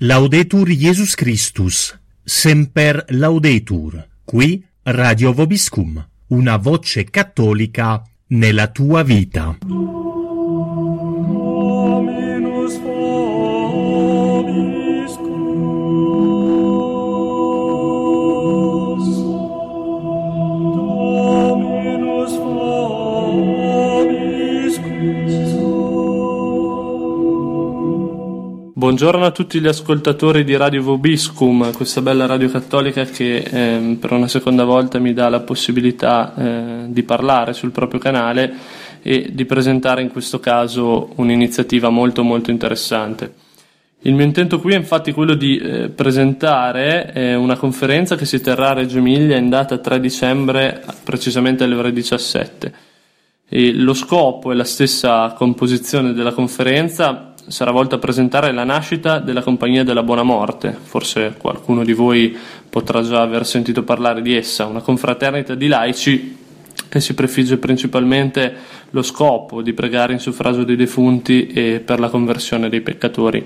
Laudetur Jesus Christus, semper laudetur, qui Radio Vobiscum, una voce cattolica nella tua vita. Buongiorno a tutti gli ascoltatori di Radio Vobiscum, questa bella radio cattolica che ehm, per una seconda volta mi dà la possibilità eh, di parlare sul proprio canale e di presentare in questo caso un'iniziativa molto molto interessante. Il mio intento qui è infatti quello di eh, presentare eh, una conferenza che si terrà a Reggio Emilia in data 3 dicembre, precisamente alle ore 17. E lo scopo e la stessa composizione della conferenza sarà volta a presentare la nascita della Compagnia della Buona Morte. Forse qualcuno di voi potrà già aver sentito parlare di essa, una confraternita di laici che si prefigge principalmente lo scopo di pregare in suffragio dei defunti e per la conversione dei peccatori.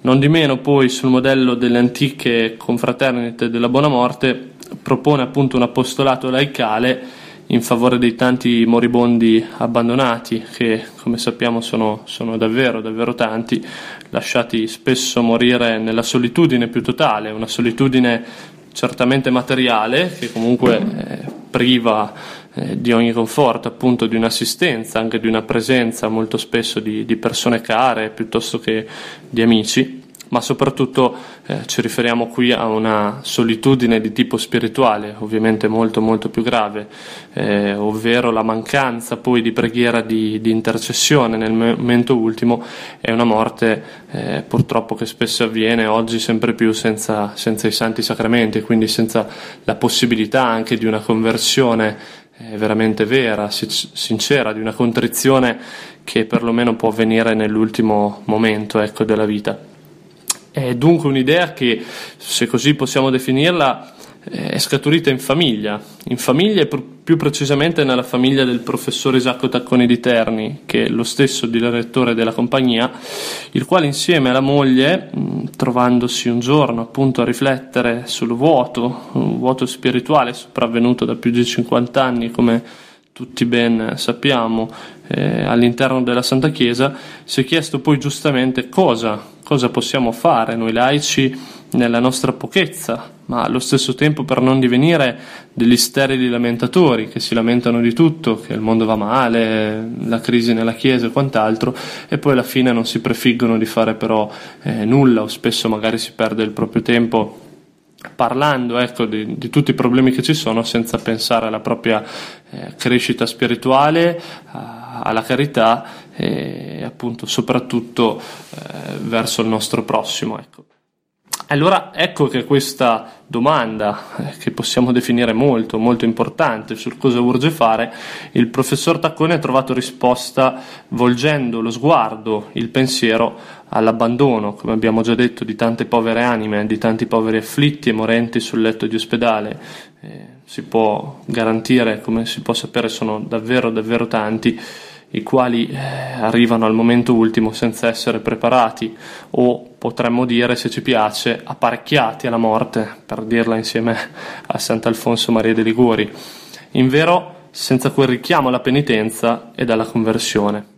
Non di meno, poi, sul modello delle antiche confraternite della Buona Morte, propone appunto un apostolato laicale in favore dei tanti moribondi abbandonati, che come sappiamo sono, sono, davvero, davvero tanti, lasciati spesso morire nella solitudine più totale, una solitudine certamente materiale, che comunque eh, priva eh, di ogni conforto, appunto di un'assistenza, anche di una presenza molto spesso di, di persone care piuttosto che di amici ma soprattutto eh, ci riferiamo qui a una solitudine di tipo spirituale, ovviamente molto molto più grave, eh, ovvero la mancanza poi di preghiera di, di, intercessione nel momento ultimo è una morte eh, purtroppo che spesso avviene oggi sempre più senza, senza i santi sacramenti, quindi senza la possibilità anche di una conversione eh, veramente vera, sincera, di una contrizione che perlomeno può avvenire nell'ultimo momento ecco, della vita. È dunque un'idea che, se così possiamo definirla, è scaturita in famiglia, in famiglia e più precisamente nella famiglia del professore Isacco Tacconi di Terni, che è lo stesso direttore della compagnia, il quale insieme alla moglie, trovandosi un giorno appunto a riflettere sul vuoto, un vuoto spirituale sopravvenuto da più di 50 anni, come tutti ben sappiamo, eh, all'interno della Santa Chiesa, si è chiesto poi giustamente cosa cosa possiamo fare noi laici nella nostra pochezza, ma allo stesso tempo per non divenire degli sterili lamentatori che si lamentano di tutto, che il mondo va male, la crisi nella Chiesa e quant'altro, e poi alla fine non si prefiggono di fare però eh, nulla o spesso magari si perde il proprio tempo parlando ecco, di, di, tutti i problemi che ci sono senza pensare alla propria eh, crescita spirituale, a, alla carità e appunto soprattutto eh, verso il nostro prossimo. Ecco. Allora ecco che questa domanda, eh, che possiamo definire molto, molto importante sul cosa urge fare, il professor Taccone ha trovato risposta volgendo lo sguardo, il pensiero all'abbandono, come abbiamo già detto, di tante povere anime, di tanti poveri afflitti e morenti sul letto di ospedale. Eh, si può garantire, come si può sapere, sono davvero, davvero tanti i quali eh, arrivano al momento ultimo senza essere preparati o potremmo dire, se ci piace, apparecchiati alla morte, per dirla insieme a Sant'Alfonso Maria de Liguri. In vero, senza quel richiamo alla penitenza e alla conversione.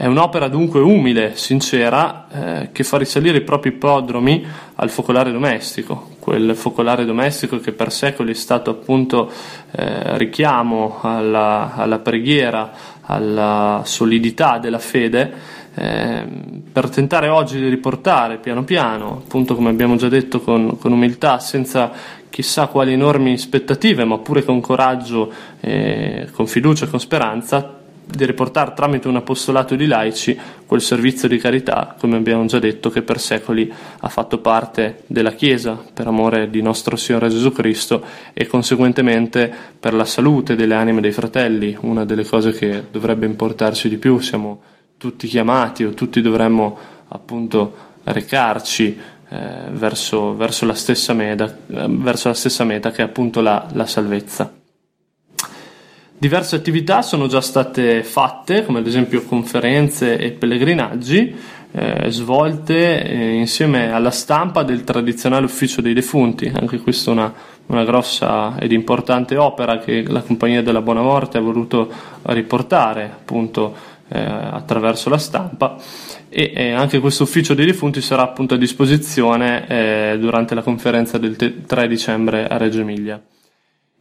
È un'opera dunque umile, sincera, eh, che fa risalire i propri ippodromi al focolare domestico, quel focolare domestico che per secoli è stato appunto eh, richiamo alla, alla, preghiera, alla solidità della fede, eh, per tentare oggi di riportare piano piano, appunto come abbiamo già detto con, con umiltà, senza chissà quali enormi aspettative, ma pure con coraggio, con fiducia con speranza, di riportare tramite un apostolato di laici quel servizio di carità, come abbiamo già detto, che per secoli ha fatto parte della Chiesa per amore di nostro Signore Gesù Cristo e conseguentemente per la salute delle anime dei fratelli, una delle cose che dovrebbe importarci di più, siamo tutti chiamati o tutti dovremmo appunto recarci eh, verso, verso, la meta, eh, verso, la stessa meta, che è appunto la, la salvezza. Diverse attività sono già state fatte, come ad esempio conferenze e pellegrinaggi, eh, svolte eh, insieme alla stampa del tradizionale ufficio dei defunti, anche questa è una, una grossa ed importante opera che la Compagnia della Buona Morte ha voluto riportare appunto eh, attraverso la stampa e eh, anche questo ufficio dei defunti sarà appunto a disposizione eh, durante la conferenza del 3 dicembre a Reggio Emilia.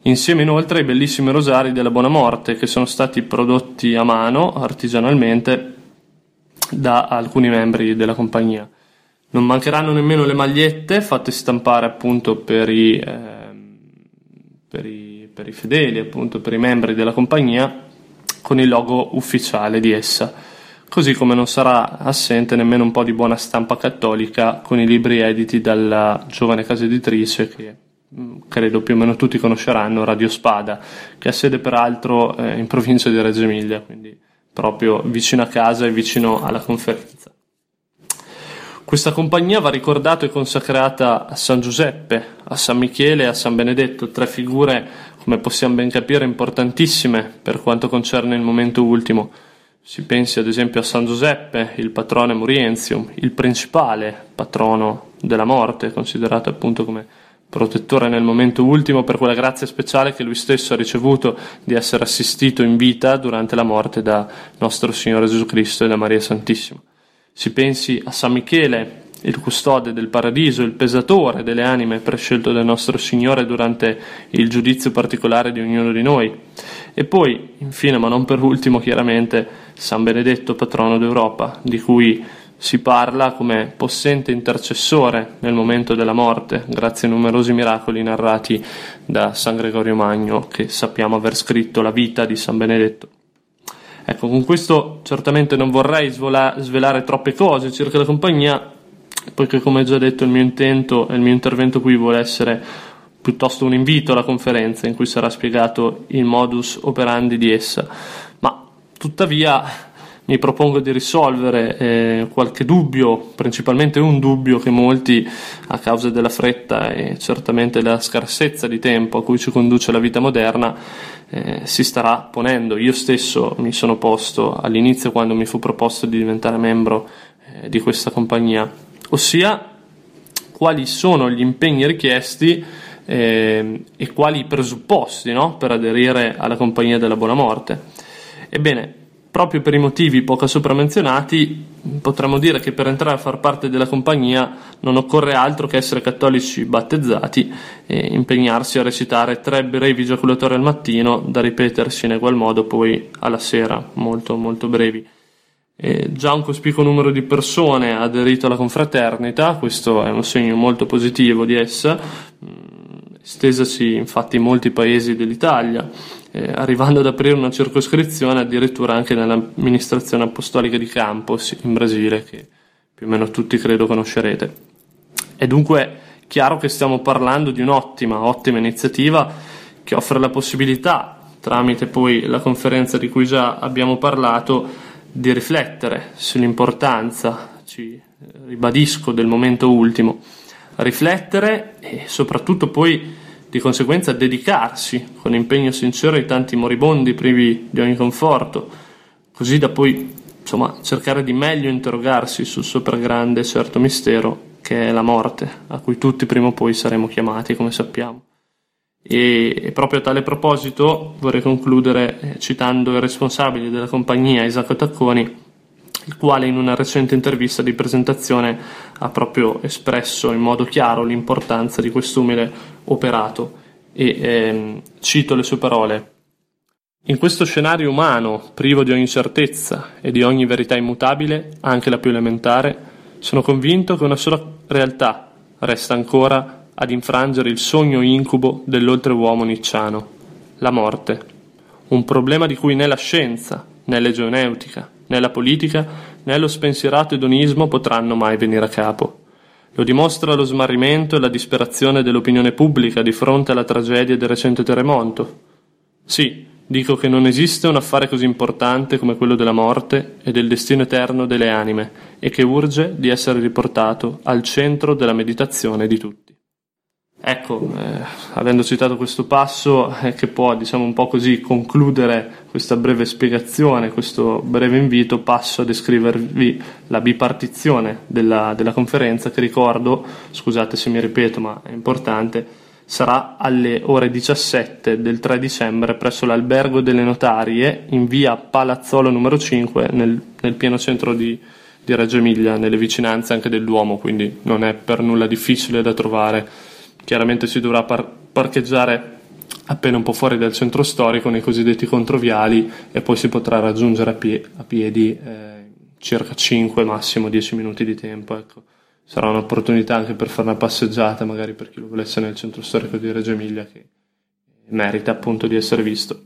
Insieme inoltre ai bellissimi rosari della Buona Morte che sono stati prodotti a mano artigianalmente da alcuni membri della compagnia. Non mancheranno nemmeno le magliette fatte stampare appunto per i, eh, per i, per i fedeli, appunto per i membri della compagnia con il logo ufficiale di essa. Così come non sarà assente nemmeno un po' di buona stampa cattolica con i libri editi dalla giovane casa editrice che credo più o meno tutti conosceranno, Radio Spada, che ha sede peraltro eh, in provincia di Reggio Emilia, quindi proprio vicino a casa e vicino alla conferenza. Questa compagnia va ricordata e consacrata a San Giuseppe, a San Michele e a San Benedetto, tre figure, come possiamo ben capire, importantissime per quanto concerne il momento ultimo. Si pensi ad esempio a San Giuseppe, il patrone Morienzium, il principale patrono della morte, considerato appunto come protettore nel momento ultimo per quella grazia speciale che lui stesso ha ricevuto di essere assistito in vita durante la morte da nostro Signore Gesù Cristo e da Maria Santissima. Si pensi a San Michele, il custode del paradiso, il pesatore delle anime prescelto dal nostro Signore durante il giudizio particolare di ognuno di noi. E poi, infine, ma non per ultimo, chiaramente, San Benedetto, patrono d'Europa, di cui si parla come possente intercessore nel momento della morte, grazie ai numerosi miracoli narrati da San Gregorio Magno, che sappiamo aver scritto la vita di San Benedetto. Ecco, con questo certamente non vorrei svola- svelare troppe cose circa la compagnia, poiché come già detto il mio intento e il mio intervento qui vuole essere piuttosto un invito alla conferenza in cui sarà spiegato il modus operandi di essa. Ma tuttavia mi propongo di risolvere eh, qualche dubbio, principalmente un dubbio che molti, a causa della fretta e certamente della scarsezza di tempo a cui ci conduce la vita moderna, eh, si starà ponendo. Io stesso mi sono posto all'inizio quando mi fu proposto di diventare membro eh, di questa compagnia, ossia quali sono gli impegni richiesti eh, e quali i presupposti no, per aderire alla compagnia della buona morte. Ebbene, proprio per i motivi poco sopra menzionati, potremmo dire che per entrare a far parte della compagnia non occorre altro che essere cattolici battezzati e impegnarsi a recitare tre brevi giaculatori al mattino da ripetersi in egual modo poi alla sera, molto molto brevi. E già un cospicuo numero di persone ha aderito alla confraternita, questo è un segno molto positivo di essa, estesasi infatti in molti paesi dell'Italia eh, arrivando ad aprire una circoscrizione addirittura anche nell'amministrazione apostolica di Campos in Brasile, che più o meno tutti credo conoscerete. È dunque chiaro che stiamo parlando di un'ottima, ottima iniziativa che offre la possibilità, tramite poi la conferenza di cui già abbiamo parlato, di riflettere sull'importanza, ci ribadisco, del momento ultimo, riflettere e soprattutto poi di conseguenza dedicarsi con impegno sincero ai tanti moribondi privi di ogni conforto, così da poi insomma, cercare di meglio interrogarsi sul sopragrande e certo mistero che è la morte, a cui tutti prima o poi saremo chiamati, come sappiamo. E, proprio a tale proposito vorrei concludere eh, citando il responsabile della compagnia, Isacco Tacconi, il quale in una recente intervista di presentazione ha proprio espresso in modo chiaro l'importanza di quest'umile operato e ehm, cito le sue parole. In questo scenario umano, privo di ogni certezza e di ogni verità immutabile, anche la più elementare, sono convinto che una sola realtà resta ancora ad infrangere il sogno incubo dell'oltreuomo nicciano, la morte. Un problema di cui né la scienza, né l'egeoneutica, né la politica, né lo spensierato edonismo potranno mai venire a capo. Lo dimostra lo smarrimento e la disperazione dell'opinione pubblica di fronte alla tragedia del recente terremoto. Sì, dico che non esiste un affare così importante come quello della morte e del destino eterno delle anime e che urge di essere riportato al centro della meditazione di tutti. Ecco, eh, avendo citato questo passo eh, che può, diciamo un po' così, concludere questa breve spiegazione, questo breve invito, passo a descrivervi la bipartizione della, della conferenza che ricordo, scusate se mi ripeto ma è importante, sarà alle ore 17 del 3 dicembre presso l'albergo delle notarie in via Palazzolo numero 5 nel, nel pieno centro di, di Reggio Emilia, nelle vicinanze anche del Duomo, quindi non è per nulla difficile da trovare chiaramente si dovrà par- parcheggiare appena un po' fuori dal centro storico nei cosiddetti controviali e poi si potrà raggiungere a, pie- a piedi eh, circa 5 massimo 10 minuti di tempo ecco. sarà un'opportunità anche per fare una passeggiata magari per chi lo volesse nel centro storico di Reggio Emilia che merita appunto di essere visto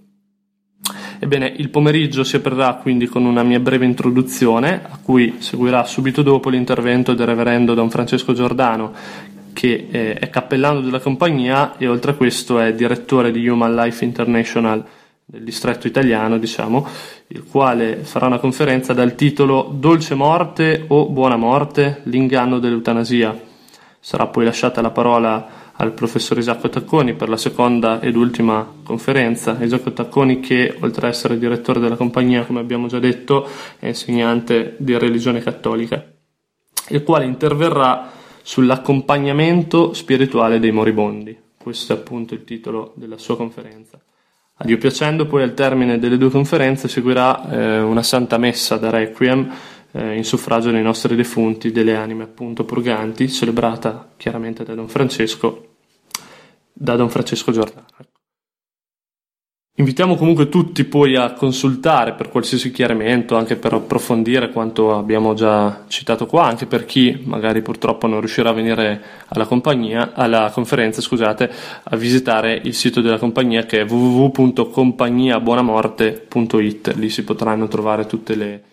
Ebbene, il pomeriggio si aprirà quindi con una mia breve introduzione, a cui seguirà subito dopo l'intervento del reverendo Don Francesco Giordano, che eh, è cappellano della compagnia e oltre a questo è direttore di Human Life International del distretto italiano, diciamo, il quale farà una conferenza dal titolo Dolce morte o buona morte? L'inganno dell'eutanasia. Sarà poi lasciata la parola al professor Isacco Tacconi per la seconda ed ultima conferenza. Isacco Tacconi che, oltre ad essere direttore della compagnia, come abbiamo già detto, è insegnante di religione cattolica, il quale interverrà sull'accompagnamento spirituale dei moribondi. Questo è appunto il titolo della sua conferenza. A Dio piacendo, poi al termine delle due conferenze seguirà eh, una santa messa da Requiem eh, in suffragio dei nostri defunti, delle anime appunto purganti, celebrata chiaramente da Don Francesco, da Don Francesco Giordano. Invitiamo comunque tutti poi a consultare per qualsiasi chiarimento, anche per approfondire quanto abbiamo già citato qua, anche per chi magari purtroppo non riuscirà a venire alla, alla conferenza, scusate, a visitare il sito della compagnia che è www.compagniabuonamorte.it. Lì si potranno trovare tutte le,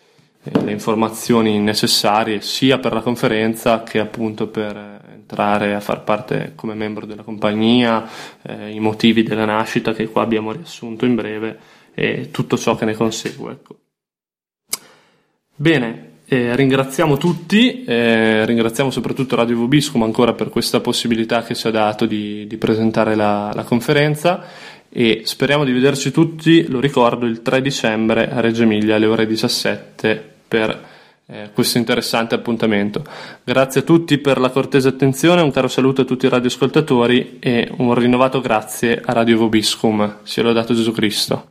le informazioni necessarie sia per la conferenza che appunto per entrare a far parte come membro della compagnia, eh, i motivi della nascita che qua abbiamo riassunto in breve e tutto ciò che ne consegue. Ecco. Bene, eh, ringraziamo tutti, eh, ringraziamo soprattutto Radio Vobiscum ancora per questa possibilità che ci ha dato di, di presentare la, la, conferenza e speriamo di vederci tutti, lo ricordo, il 3 dicembre a Reggio Emilia alle ore 17 per eh, questo interessante appuntamento. Grazie a tutti per la cortese attenzione, un caro saluto a tutti i radioascoltatori e un rinnovato grazie a Radio Vobiscum. Sia lodato Gesù Cristo.